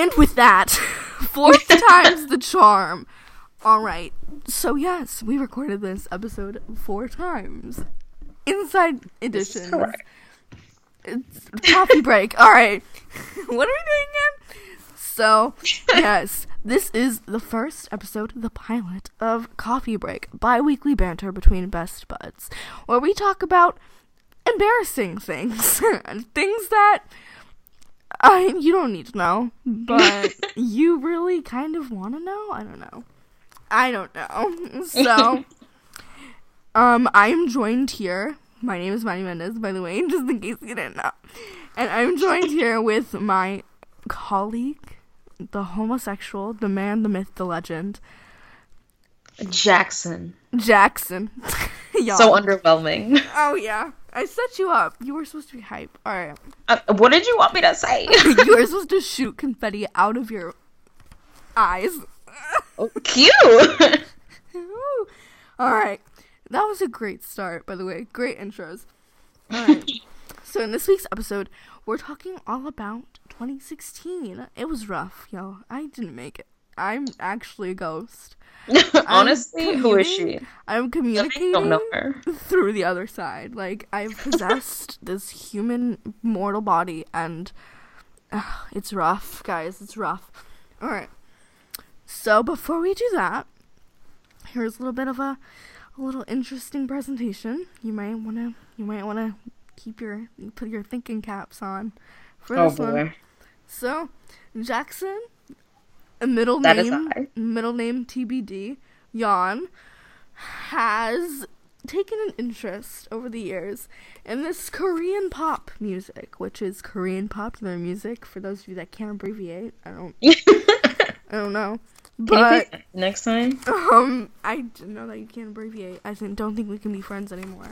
And with that, fourth time's the charm. All right. So yes, we recorded this episode four times. Inside edition. It's coffee break. All right. what are we doing again? So, yes, this is the first episode, the pilot of Coffee Break, bi-weekly banter between best buds, where we talk about embarrassing things, things that I you don't need to know, but you really kind of want to know. I don't know. I don't know. So, um, I am joined here. My name is Manny Mendez, by the way, just in case you didn't know. And I'm joined here with my colleague, the homosexual, the man, the myth, the legend, Jackson. Jackson. So underwhelming. oh yeah, I set you up. You were supposed to be hype. All right. Uh, what did you want me to say? you were supposed to shoot confetti out of your eyes. Oh, Cute. All right. That was a great start, by the way. Great intros. All right. so in this week's episode, we're talking all about 2016. It was rough, yo. I didn't make it. I'm actually a ghost. Honestly, who is she? I'm communicating don't know her. through the other side. Like I've possessed this human mortal body, and uh, it's rough, guys. It's rough. All right. So before we do that, here's a little bit of a, a little interesting presentation. You might want to you might want to keep your put your thinking caps on for Oh this one. So, Jackson, a middle That name, middle name TBD, Jan, has taken an interest over the years in this Korean pop music, which is Korean popular music. For those of you that can't abbreviate, I don't, I don't know, but next time? um, I didn't know that you can't abbreviate. I think, don't think we can be friends anymore.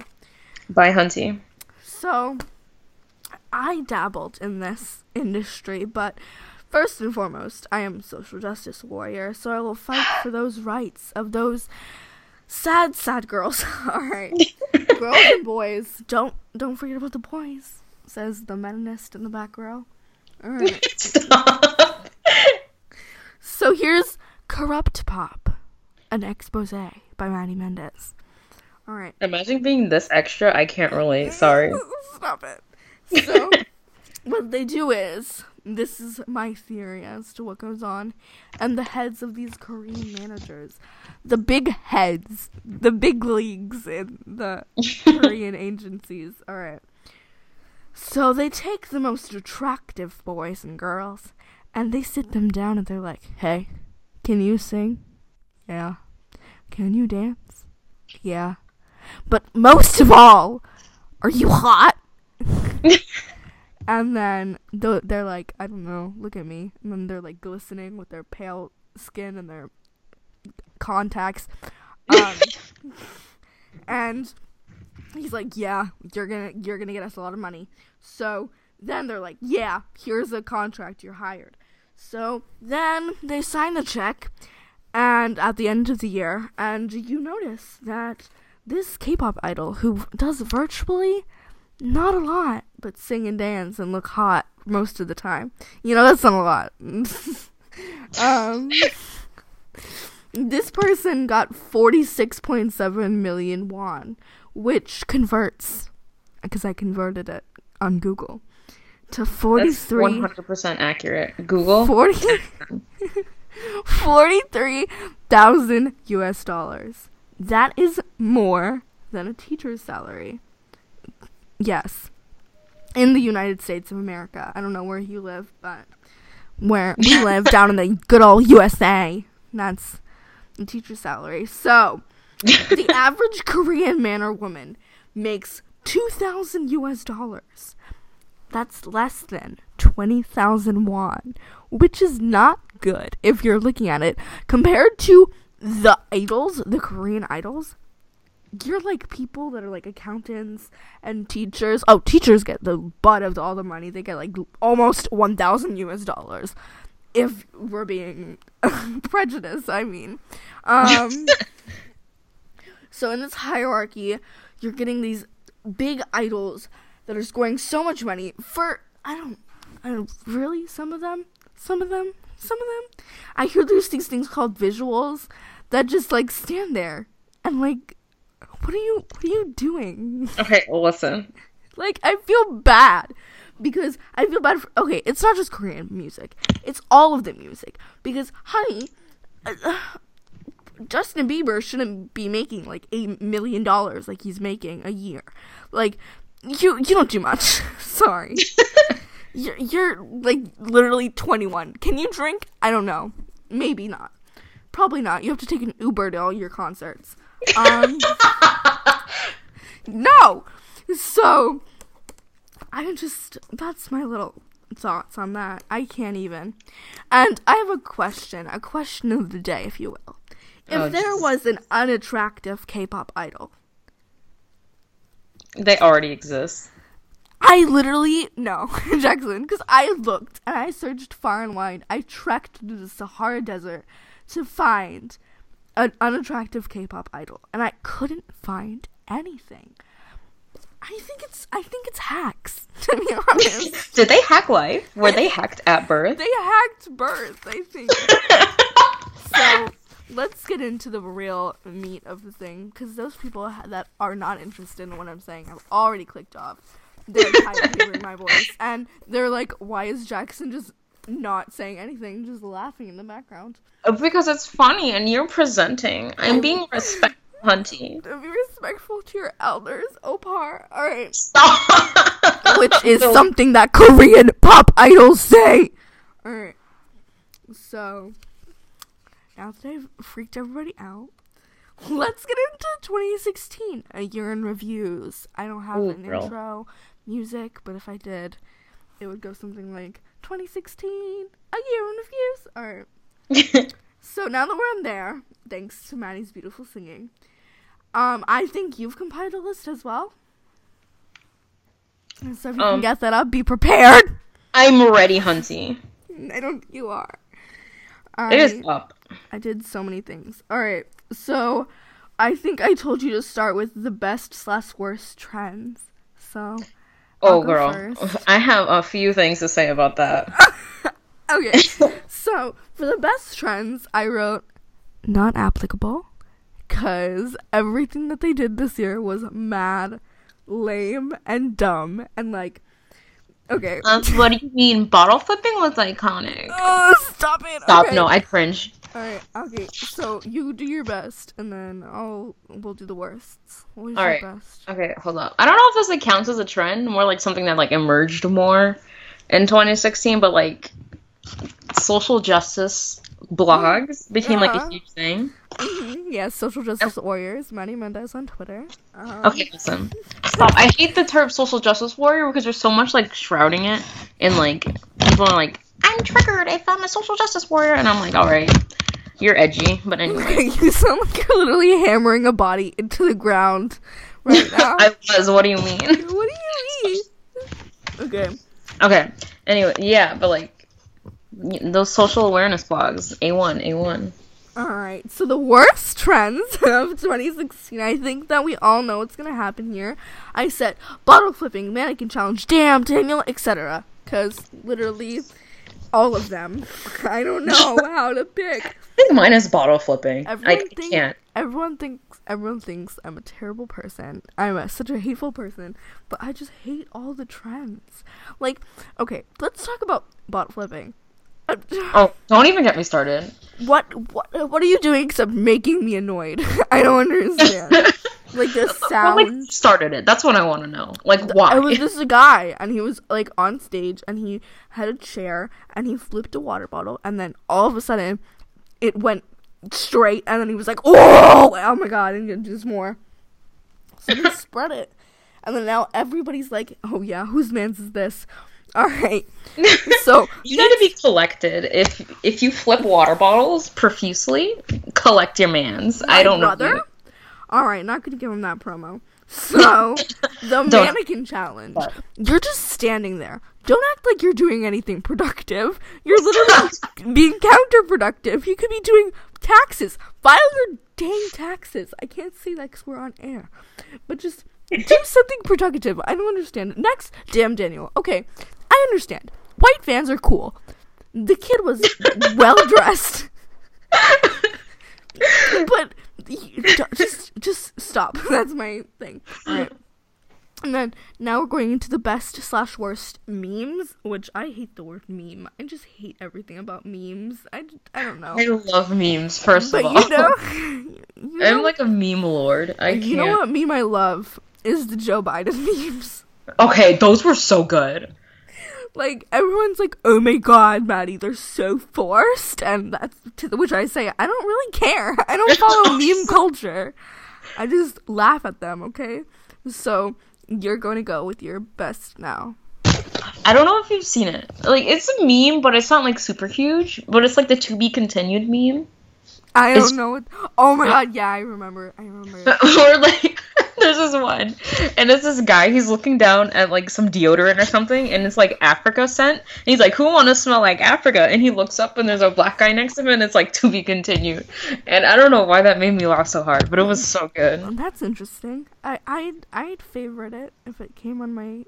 Bye, Hunty. So, I dabbled in this industry, but first and foremost, I am a social justice warrior, so I will fight for those rights of those sad, sad girls. All right, girls and boys, don't don't forget about the boys. Says the meninist in the back row. All right. Stop. So here's Corrupt Pop, an expose by Manny Mendez. All right. Imagine being this extra. I can't relate. Sorry. Stop it. So, what they do is, this is my theory as to what goes on, and the heads of these Korean managers, the big heads, the big leagues in the Korean agencies. All right. So they take the most attractive boys and girls, and they sit them down, and they're like, "Hey, can you sing? Yeah. Can you dance? Yeah. But most of all, are you hot?" and then th- they're like, I don't know, look at me. And then they're like glistening with their pale skin and their contacts. Um, and he's like, yeah, you're gonna you're gonna get us a lot of money. So then they're like, yeah, here's a contract, you're hired. So then they sign the check, and at the end of the year, and you notice that this K-pop idol who does virtually not a lot, but sing and dance and look hot most of the time. You know, that's not a lot. um, this person got 46.7 million won, which converts, because I converted it on Google, to That's 43. 100% accurate. Google. 40 43,000 US dollars. That is more than a teacher's salary. Yes. In the United States of America. I don't know where you live, but where we live down in the good old USA. That's the teacher's salary. So, the average Korean man or woman makes 2,000 US dollars. That's less than 20,000 won, which is not good if you're looking at it compared to the idols, the Korean idols. You're like people that are like accountants and teachers. Oh, teachers get the butt of all the money. They get like almost 1,000 US dollars. If we're being prejudiced, I mean. Um, so in this hierarchy, you're getting these big idols that are scoring so much money for I don't, I don't really some of them Some of them, some of them. I hear there's these things called visuals that just like stand there and like, what are you, what are you doing? Okay, listen. Like, I feel bad because I feel bad for. Okay, it's not just Korean music, it's all of the music. Because, honey, uh, Justin Bieber shouldn't be making like $8 million like he's making a year. Like, you, you don't do much. Sorry. you're, you're like literally 21. Can you drink? I don't know. Maybe not. Probably not. You have to take an Uber to all your concerts. Um, no. So, I'm just, that's my little thoughts on that. I can't even. And I have a question, a question of the day, if you will. If Oh, there was an unattractive K pop idol, They already exist. I literally, no, Jackson, because I looked and I searched far and wide. I trekked through the Sahara Desert to find an unattractive K pop idol, and I couldn't find anything. I think it's, I think it's hacks, to be honest. Did they hack life? Were they hacked at birth? they hacked birth, I think. so let's get into the real meat of the thing because those people that are not interested in what i'm saying have already clicked off they're tired of hearing my voice and they're like why is jackson just not saying anything just laughing in the background oh, because it's funny and you're presenting. I'm being respectful, Hunty. be respectful to your elders oppa all right Stop. which is So- something that korean pop idols say all right so now that i've freaked everybody out let's get into 2016 a year in reviews i don't have Ooh, an girl. intro music but if i did it would go something like 2016 a year in reviews all right so now that we're in there thanks to matty's beautiful singing um i think you've compiled a list as well And so if you can Um, get that up be prepared I'm ready, Hunty. i don't you are It is I- up. I did so many things. All right, so I think I told you to start with the best slash worst trends. So I'll Oh, girl. first. I have a few things to say about that. okay, so for the best trends, I wrote not applicable because everything that they did this year was mad, lame, and dumb, and like, okay. Um, what do you mean? Bottle flipping was iconic. Oh, stop it! Stop. okay. No, I cringe. All right, okay. So you do your best, and then I'll we'll do the worsts. What was All right. best? Okay, hold up. I don't know if this like counts as a trend, more like something that like emerged more in 2016, but like social justice blogs became like a huge thing. Mhm, Yes, social justice warriors. Matty Mendez on Twitter. Um, Okay, listen. Stop. I hate the term social justice warrior because there's so much like shrouding it in like people are like, I'm triggered. If I found a social justice warrior, and I'm like, all right, you're edgy, but anyway. you sound like you're literally hammering a body into the ground right now. I was. What do you mean? what do you mean? Okay. Okay. Anyway, yeah, but like those social awareness blogs, A1, A1. All right. So the worst trends of 2016. I think that we all know what's gonna happen here. I said bottle flipping, mannequin challenge, damn Daniel, etc. Because literally all of them. I don't know how to pick. I think mine is bottle flipping. Everyone I think- can't. Everyone thinks everyone thinks I'm a terrible person. I'm a, such a hateful person, but I just hate all the trends. Like, okay, let's talk about bottle flipping. Oh, don't even get me started. What what what are you doing except making me annoyed? I don't understand. like the What sound. like started it? That's what I want to know. Like why? It was this guy, and he was like on stage, and he had a chair, and he flipped a water bottle, and then all of a sudden, it went straight, and then he was like, "Oh, oh my god!" and then just more. So he spread it, and then now everybody's like, "Oh yeah, whose man's is this?" All right, so you need to be collected. If if you flip water bottles profusely, collect your man's. I don't brother. know. All right, not gonna give him that promo. So the mannequin challenge. You're just standing there. Don't act like you're doing anything productive. You're literally being counterproductive. You could be doing taxes. File your dang taxes. I can't say that because we're on air. But just do something productive. I don't understand. Next, damn Daniel. Okay, I understand. White Vans are cool. the kid was well dressed, but just just stop. That's my thing. All right. And then now we're going into the best slash worst memes, which I hate the word meme. I just hate everything about memes. I, I don't know. I love memes. First but of all, you know, you know, I'm like a meme lord. I can't. you know what meme I love is the Joe Biden memes. Okay, those were so good. Like everyone's like, "Oh my god, Matty, they're so forced," and that's to the, which I say, I don't really care. I don't follow meme culture. I just laugh at them. Okay, so you're going to go with your best now. I don't know if you've seen it. Like it's a meme, but it's not like super huge. But it's like the to be continued meme. I don't know. What, oh my god, yeah, I remember. I remember. or like there's this one and it's this guy he's looking down at like some deodorant or something and it's like africa scent and he's like who want to smell like africa and he looks up and there's a black guy next to him and it's like to be continued and i don't know why that made me laugh so hard but it was so good That's interesting. I I'd I'd favorite it if it came on my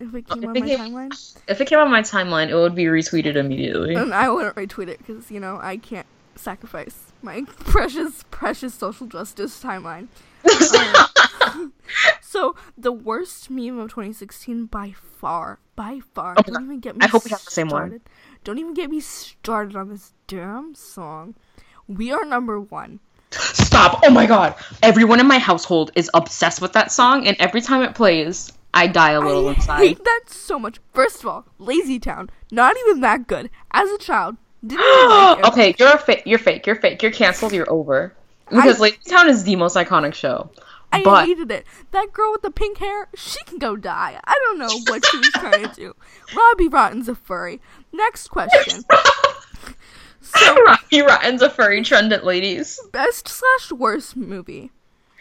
if it came If on it my came- timeline. if it came on my timeline it would be retweeted immediately And I wouldn't retweet it because you know I can't sacrifice my precious precious social justice timeline. Um, so the worst meme of 2016 by far, by far. Oh don't even get me I hope we have the same one. started. Don't even get me started on this damn song. We are number one. stop oh my god everyone in my household is obsessed with that song and every time it plays i die a little I inside hate that so much. First of all, Lazy Town, not even that good. As a child, didn't even like it. okay, you're a fake. You're fake. You're fake. You're canceled. You're over. Because I- Lazy Town is the most iconic show. I but hated it. That girl with the pink hair, she can go die. I don't know what she was trying to do. Robbie Rotten's a furry. Next question. So, Rocky Rotten's a furry trendant, ladies. best slash worst movie.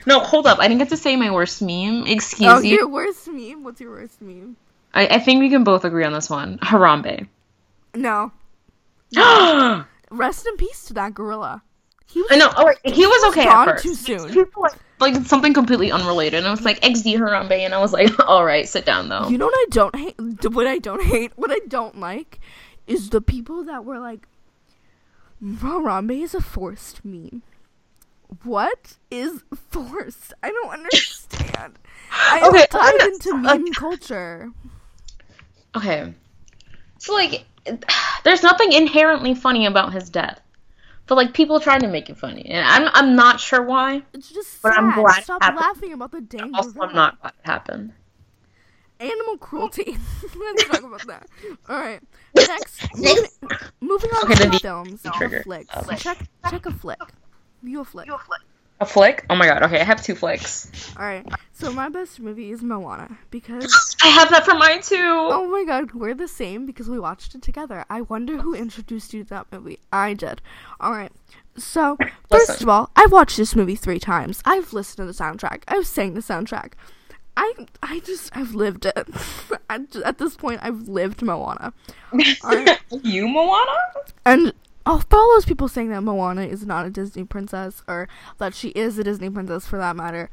No, hold up. I didn't get to say my worst meme. Excuse Oh, you. your worst meme? What's your worst meme? I, I think we can both agree on this one. Harambe. No. I Rest in peace to that gorilla. He was know. Oh, he was okay at first. too soon. People like, like something completely unrelated, and I was like XD Harambe, and I was like, all right, sit down though. You know what I don't hate? What I don't hate? What I don't like is the people that were like, Harambe is a forced meme. What is forced? I don't understand. I Okay, don't dive I'm- into like- meme culture. Okay. So like there's nothing inherently funny about his death. But like people trying to make it funny. And I'm I'm not sure why. It's just But sad. I'm glad it Stop happened. laughing about the dang Also gorilla. I'm not glad it happened. Animal cruelty. Let's talk about that. All right. Next, moving, moving on Okay, to the films or trigger. flicks. Uh, Check check a flick. View a flick. A flick? Oh my god, okay, I have two flicks. All right. So my best movie is Moana because I have that for mine too. oh my god, we're the same because we watched it together. I wonder who introduced you to that movie. I did. All right. So first Listen. of all, I've watched this movie three times. I've listened to the soundtrack. I've sang the soundtrack. I I just I've lived it. at, at this point, I've lived Moana. Alright. you Moana? And all those people saying that Moana is not a Disney princess, or that she is a Disney princess for that matter,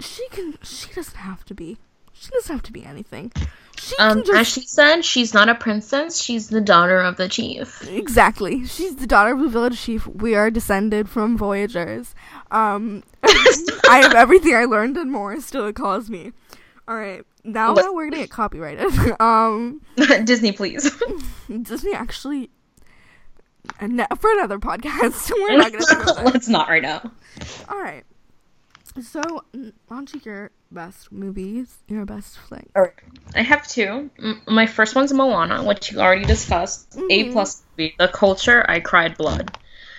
she can. She doesn't have to be. She doesn't have to be anything. She Um, can as she said, she's not a princess, she's the daughter of the chief. exactly. She's the daughter of the village chief. We are descended from voyagers. Um, I have everything I learned and more. Still, it calls me. All right, now Let- that we're gonna get copyrighted. um, Disney, please. Disney actually. And ne- for another podcast, we're not gonna talk about that. Let's not right now. All right. So, on to your best movies, your best flick. Alright. I have two. M- My first one's Moana, which you already discussed. A Mhm. plus movie. The culture, I cried blood.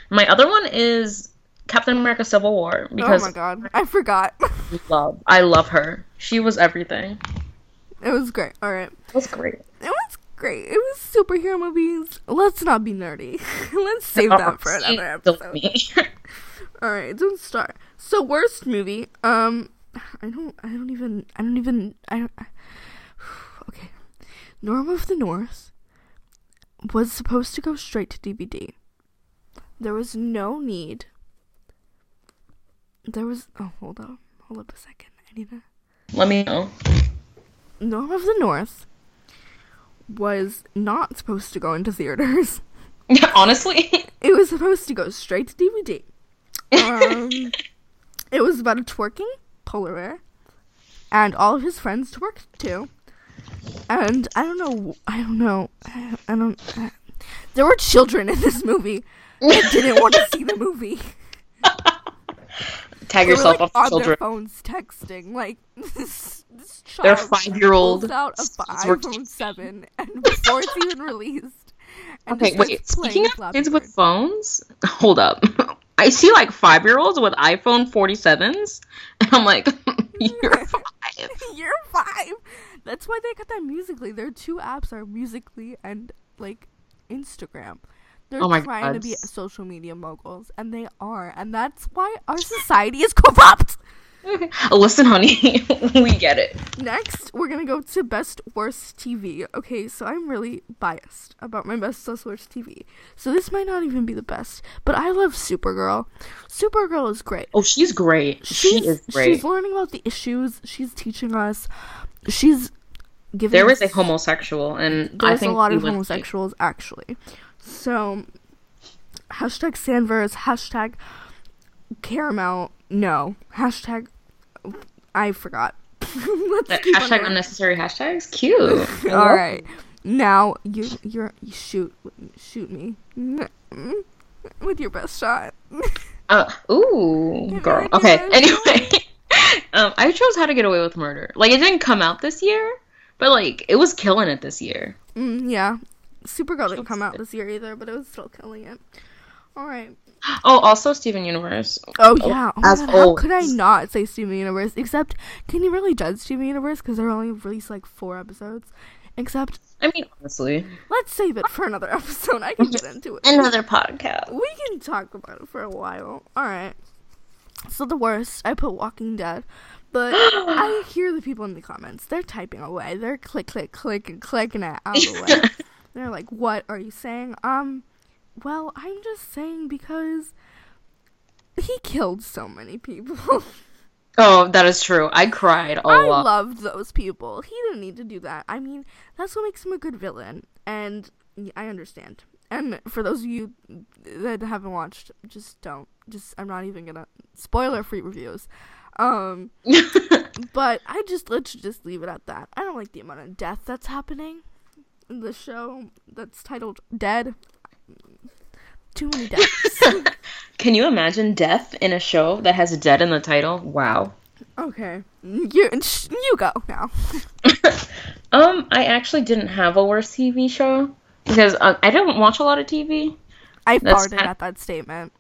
My other one is Captain America Civil War Oh because my god, I forgot. I love I love her. She was everything. it was great. All right, It was great. it was great. It was superhero movies. Let's not be nerdy. Let's save that for another episode. All right, don't start. So, worst movie. Um, I don't. I don't even. I don't even. I. Don't, okay, Norm of the North was supposed to go straight to DVD. There was no need. There was. Oh, hold up. Hold up a second. I need to. Let me know. Norm of the North was not supposed to go into theaters. Honestly. It was supposed to go straight to DVD. Um, it was about a twerking polar bear, and all of his friends twerked too. And I don't know, I don't know, I I don't. there were children in this movie. I didn't want to see the movie. Tag were yourself like off on children. their phones texting. Like this, this child They're five-year-old. out a iPhone seven, and before it's even released. and Okay, wait. Speaking of Flappy kids with phones, hold up. I see like five year olds with iPhone 47s, and I'm like, you're five. You're five. That's why they got that Musical.ly. Their two apps are Musical.ly and like Instagram. They're Oh my trying to be social media moguls, and they are, and that's why our society is corrupt. Listen, honey, we get it. Next, we're gonna go to best worst TV. Okay, so I'm really biased about my best slash worst TV. So this might not even be the best, but I love Supergirl. Supergirl is great. Oh, she's great. She She's, is great. She's learning about the issues. She's teaching us. She's giving. There was a homosexual, and I There's think a lot of homosexuals actually. So hashtag Sanvers, hashtag Karamel, no. Hashtag I forgot. Uh, Hashtag unnecessary hashtags. Cute. All right. Now you you're you shoot shoot me with your best shot. Uh, ooh, girl. Okay. Anyway, um, I chose How to Get Away with Murder. Like, it didn't come out this year, but like, it was killing it this year. mm, yeah. Supergirl didn't come out this year either, but it was still killing it. All right. Oh, also Steven Universe. Oh, oh yeah. Oh as God, how could I not say Steven Universe? Except, can you really judge Steven Universe because they're only released like four episodes? Except, I mean, honestly, let's save it for another episode. I can get into it. another podcast. we can talk about it for a while. All right. So the worst, I put Walking Dead, but I hear the people in the comments. They're typing away. They're click, click, click, and clicking it out of the way. They're like, "What are you saying?" Um, well, I'm just saying because he killed so many people. oh, that is true. I cried a I lot. I loved those people. He didn't need to do that. I mean, that's what makes him a good villain, and I understand. And for those of you that haven't watched, just don't. Just I'm not even gonna spoiler free reviews. Um, but I just let's just leave it at that. I don't like the amount of death that's happening in the show that's titled Dead. Too many deaths. Can you imagine death in a show that has dead in the title? Wow. okay, you you go now. um, I actually didn't have a worse TV show because uh, I don't watch a lot of TV. I That's farted not- at that statement.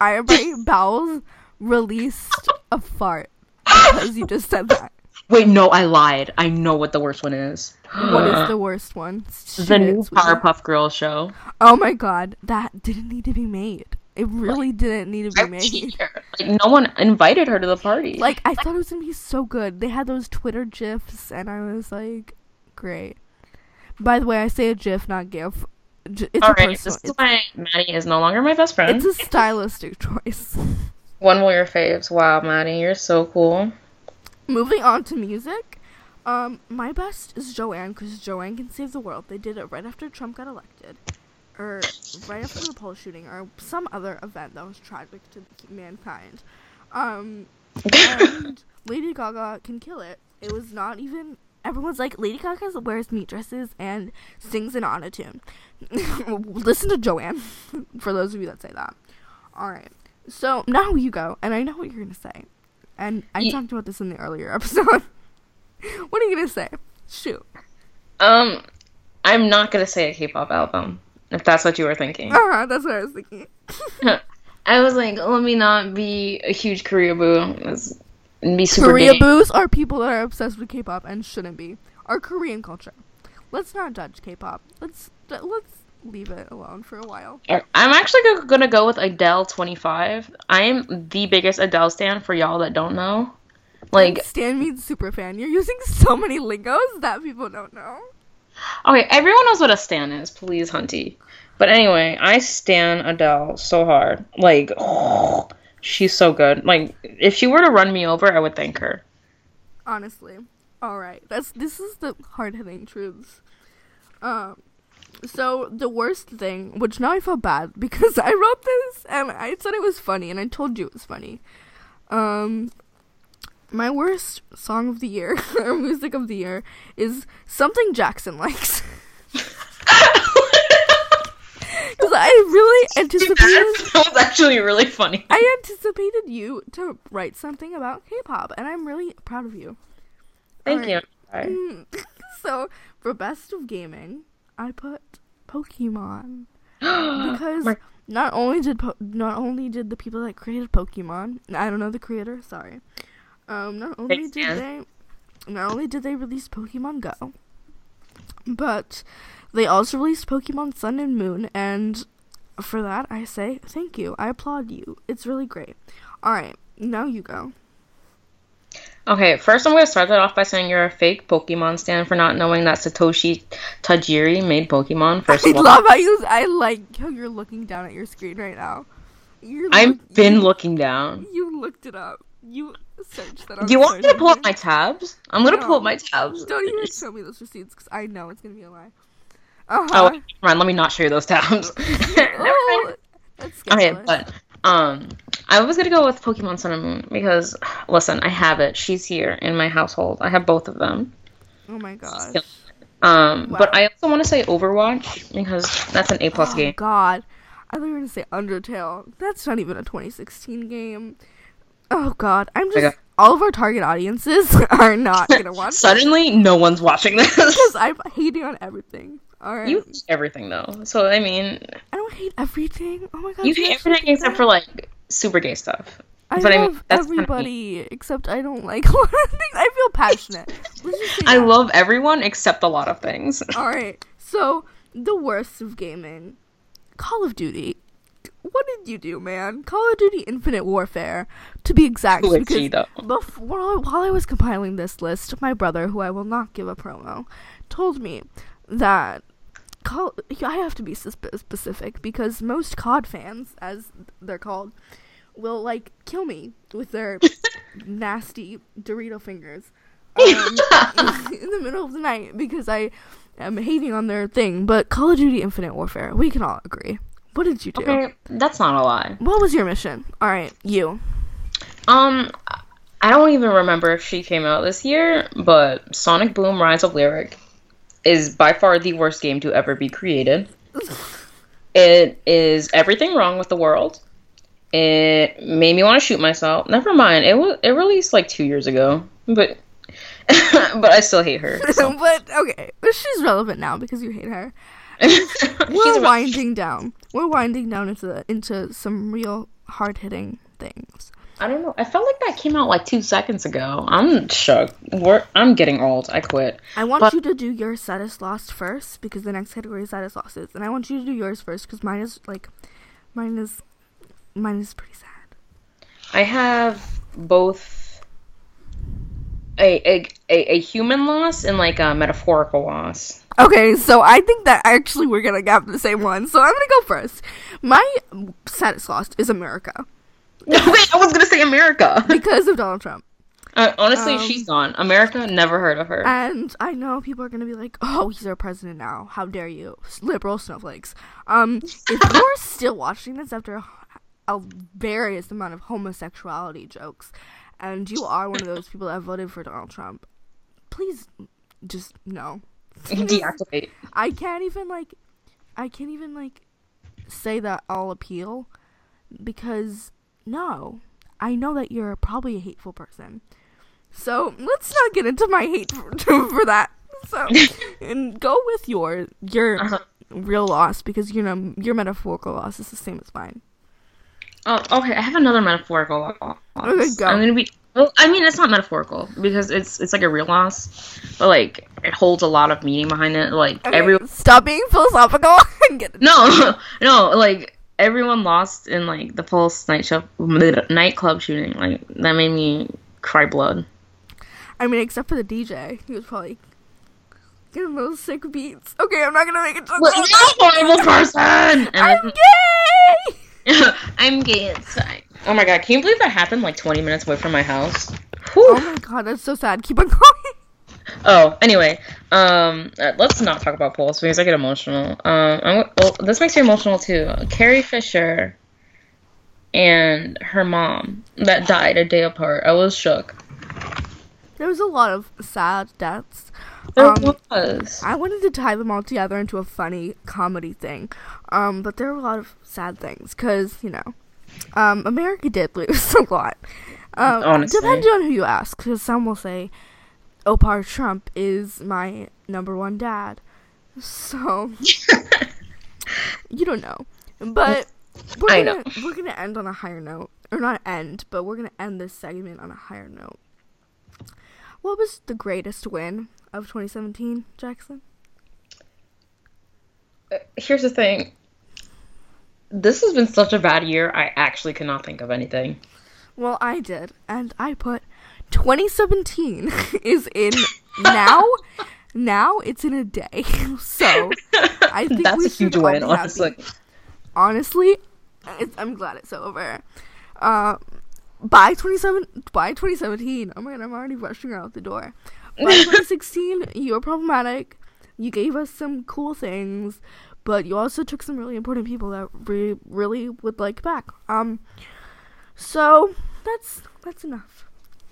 I my bowels released a fart because you just said that. Wait, no, I lied. I know what the worst one is. What is the worst one? the new. Powerpuff Girls show? Oh my god, that didn't need to be made. It really didn't need to be I made. Like no one invited her to the party. Like I thought it was gonna be so good. They had those Twitter gifs, and I was like, great. By the way, I say a gif, not gif. It's all a right, personal. this is why Matty is no longer my best friend. It's a stylistic choice. One of your faves. Wow, Matty, you're so cool. Moving on to music, um, my best is Joanne because Joanne can save the world. They did it right after Trump got elected, or right after the Pulse shooting, or some other event that was tragic to mankind. Um, and Lady Gaga can kill it. It was not even. Everyone's like Lady Gaga wears meat dresses and sings in autotune. Listen to Joanne. For those of you that say that. All right. So now you go, and I know what you're gonna say. And I talked about this in the earlier episode. what are you gonna say? Shoot. Um, I'm not gonna say a K-pop album if that's what you were thinking. Uh-huh, that's what I was thinking. I was like, let me not be a huge Korea boo and be super Korea gay. boos are people that are obsessed with K-pop and shouldn't be. Our Korean culture. Let's not judge K-pop. Let's let's leave it alone for a while. I'm actually gonna go with Adele 25. I am the biggest Adele stan for y'all that don't know. Like, Stan means super fan. You're using so many lingos that people don't know. okay, everyone knows what a stan is, please, Hunty. But anyway, I stan Adele so hard. Like, she's so good. Like, if she were to run me over, I would thank her. Honestly. All right. That's this is the hard hitting truths. Um, So the worst thing, which now I feel bad because I wrote this and I said it was funny and I told you it was funny. Um, my worst song of the year or music of the year is something Jackson likes. Because I really anticipated. that was actually really funny. I anticipated you to write something about K-pop, and I'm really proud of you. Thank you. Sorry. Mm, so for best of gaming, I put Pokemon because My- not only did po- not only did the people that created Pokemon, I don't know the creator, sorry. Um, not only Thanks, did man. they, not only did they release Pokemon Go, but they also released Pokemon Sun and Moon, and for that I say thank you. I applaud you. It's really great. All right, now you go. Okay, first I'm gonna start that off by saying you're a fake Pokemon stan for not knowing that Satoshi Tajiri made Pokemon. First I of all, love how you. I like how you're looking down at your screen right now. You're I've look- been you- looking down. You looked it up. You searched that. Do you want me to pull up my tabs? I'm gonna pull up my tabs. Don't even show me those receipts because I know it's gonna be a lie. Uh Oh, never mind. Let me not show you those tabs. oh, that's Okay, but um, I was gonna go with Pokemon Sun and Moon because listen, I have it. She's here in my household. I have both of them. oh my gosh. Um, Wow. but I also want to say Overwatch because that's an A plus oh game. God, I thought you were gonna say Undertale. That's not even a 2016 game. Oh God, I'm just. Okay. All of our target audiences are not gonna watch this Suddenly, no one's watching this. because I'm hating on everything. All right. you hate everything though, so I mean, I don't hate everything. Oh my God. you hate everything except that? for like super gay stuff. I But I mean, love that's kinda everybody except I don't like a lot of things. I feel passionate. Let's just say I that. love everyone except a lot of things. All right. So the worst of gaming, Call of Duty. What did you do, man? Call of Duty Infinite Warfare, to be exact. Glitchy, because before, while I was compiling this list, my brother, who I will not give a promo, told me that Call. I have to be specific because most COD fans, as they're called, will like kill me with their nasty Dorito fingers um, in the middle of the night because I am hating on their thing. But Call of Duty Infinite Warfare, we can all agree. What did you do? Okay, that's not a lie. What was your mission? All right, you. Um, I don't even remember if she came out this year, but Sonic Boom: Rise of Lyric is by far the worst game to ever be created. It is everything wrong with the world. It made me want to shoot myself. Never mind. It was it released like two years ago, but but I still hate her. so. but okay, but she's relevant now because you hate her. She's We're winding down. We're winding down into into some real hard hitting things. I don't know. I felt like that came out like two seconds ago. I'm shook. We're, I'm getting old. I quit. I want But- you to do your saddest lost first because the next category is saddest losses, and I want you to do yours first because mine is like, mine is, mine is pretty sad. I have both a a, a, a human loss and like a metaphorical loss. Okay, so I think that actually we're gonna have the same one. So I'm gonna go first. My saddest lost is America Wait, I was gonna say America. because of Donald Trump. Uh, honestly, Um, she's gone. America never heard of her. And I know people are gonna be like, "Oh, he's our president now. How dare you, liberal snowflakes?" Um, if you're still watching this after a, a various amount of homosexuality jokes, and you are one of those people that voted for Donald Trump, please just no. Deactivate. I can't even like, I can't even like, say that I'll appeal, because no, I know that you're probably a hateful person. So let's not get into my hate for, for that. So and go with your your Uh-huh. real loss because you know your metaphorical loss is the same as mine. Oh, okay. I have another metaphorical loss. Okay, go. I'm gonna be. Well, I mean, it's not metaphorical because it's it's like a real loss, but like it holds a lot of meaning behind it. Like Okay, everyone. stop being philosophical and get No, no, like everyone lost in like the Pulse night show nightclub shooting. Like that made me cry blood. I mean, except for the DJ, he was probably getting those sick beats. Okay, I'm not gonna make it. Well, you're a horrible person. And I'm gay. I'm gay inside. Oh my god! Can you believe that happened like 20 minutes away from my house? Oh my god, that's so sad. Keep on going. Oh, anyway, um, uh, let's not talk about polls because I get emotional. Um, I'm, well, this makes me emotional too. Carrie Fisher and her mom that died a day apart. I was shook. There was a lot of sad deaths. There Um, was. I wanted to tie them all together into a funny comedy thing, um, but there were a lot of sad things because you know, um, America did lose a lot. Um, Honestly. depending on who you ask, because some will say, "Oppa Trump is my number one dad," so you don't know, but we're I gonna know. we're gonna end on a higher note, or not end, but we're gonna end this segment on a higher note. What was the greatest win of 2017, Jackson? Uh, here's the thing. This has been such a bad year. I actually cannot think of anything. Well, I did, and I put 2017 is in now. now it's in a day, so I think That's we a huge win, honestly. honestly, it's, I'm glad it's over. Uh, by 27, by 2017, oh my god, I'm already rushing out the door. By 2016, you were problematic. You gave us some cool things, but you also took some really important people that we really would like back. Um, so that's that's enough.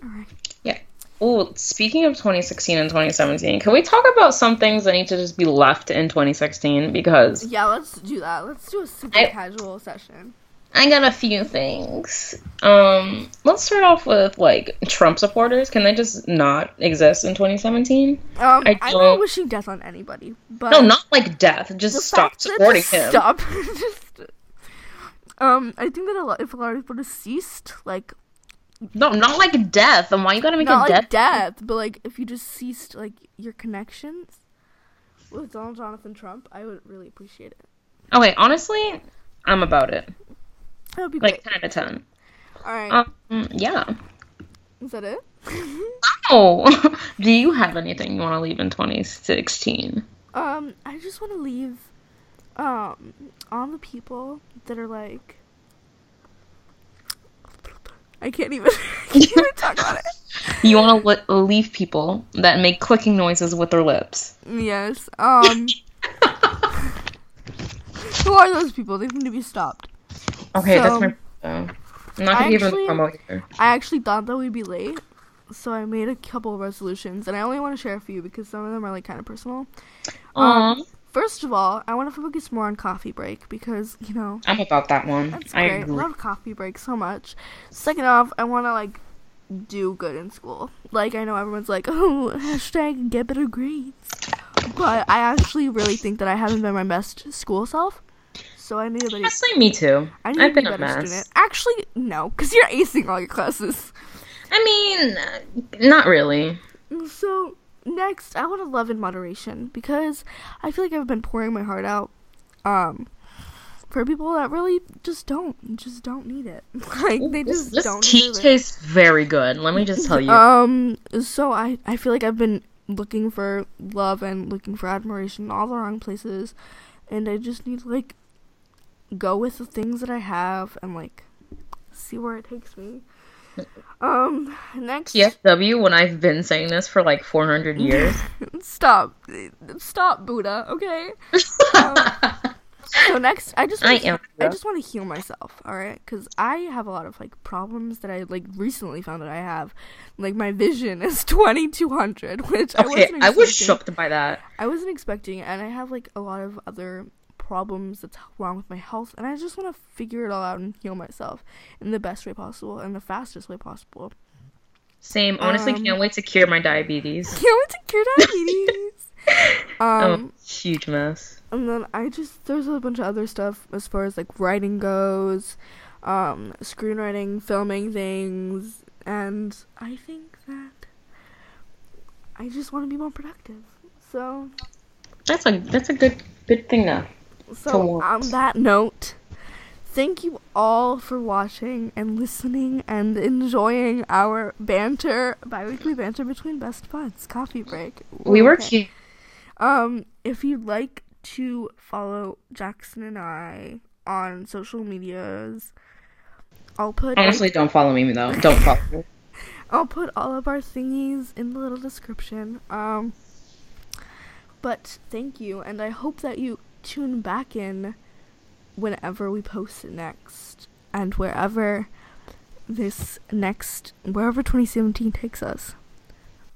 All right. Yeah. Oh, speaking of 2016 and 2017, can we talk about some things that need to just be left in 2016? Because Yeah, let's do that. Let's do a super I- casual session. I got a few things. Um, let's start off with like Trump supporters. Can they just not exist in 2017? Um, I I'm don't- not wishing death on anybody, but No, not like death. Just stop supporting just him. Stop. Just- um, I think that a lot, if a lot of people deceased, like No, not like death. And why you gotta make not it like death? death, but like if you just ceased like your connections with Donald Jonathan Trump, I would really appreciate it. Okay, honestly, I'm about it. That would be Like great. 10 out of 10. All right, Um, yeah. is that it? Oh, do you have anything you want to leave in 2016? Um, I just want to leave um on the people that are like I can't even, I can't even talk about it. You want to li- leave people that make clicking noises with their lips. Yes. Um Who are those people? They need to be stopped. Okay, So- that's my. Uh, I'm not gonna give them actually- here. I actually thought that we'd be late, so I made a couple of resolutions, and I only want to share a few because some of them are like kind of personal. Um, First of all, I want to focus more on coffee break because you know I'm about that one. that's I great. agree. Love coffee break so much. Second off, I want to like do good in school. Like I know everyone's like, oh, hashtag get better grades, but I actually really think that I haven't been my best school self. So I need a better. Honestly, me too. I need I've to be been a better mess. student. Actually, no, because you're acing all your classes. I mean, not really. So next, I want to love in moderation because I feel like I've been pouring my heart out, um, for people that really just don't, just don't need it. like they This, just this don't. tea tastes very good. Let me just tell you. Um, so I I feel like I've been looking for love and looking for admiration in all the wrong places, and I just need to like go with the things that I have and like see where it takes me. Um, next. TFW, when I've been saying this for like 400 years. Stop. Stop, Buddha, okay? So next, I just I am I just want to heal myself, all right? Cuz I have a lot of like problems that I like recently found that I have. Like my vision is 2200, which I okay, wasn't I was shocked by that. I wasn't expecting and I have like a lot of other problems that's wrong with my health, and I just want to figure it all out and heal myself in the best way possible and the fastest way possible. Same. Honestly, Um, can't wait to cure my diabetes. Can't wait to cure diabetes. um, oh, huge mess. And then I just there's a bunch of other stuff as far as like writing goes, um, screenwriting, filming things, and I think that I just want to be more productive. So That's a that's a good good thing to. So on that note, thank you all for watching and listening and enjoying our banter, bi-weekly banter between best buds, coffee break. We were Okay. cute. Um, if you'd like to follow Jackson and I on social medias, I'll put Honestly, don't follow me though. Don't follow me. I'll put all of our thingies in the little description. Um, but thank you, and I hope that you tune back in whenever we post it next, and wherever this next, wherever 2017 takes us.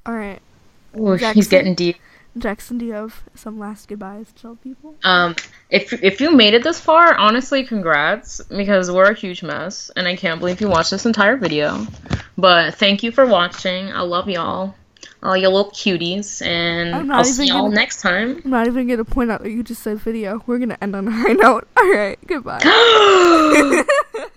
All right, he's Jackson? getting deep. Jackson, do you have some last goodbyes to tell people? Um, if if you made it this far, honestly, congrats because we're a huge mess, and I can't believe you watched this entire video. But thank you for watching. I love y'all, all your little cuties, and I'll see y'all gonna- next time. I'm not even gonna point out that you just said video. We're gonna end on a high note. All right, goodbye.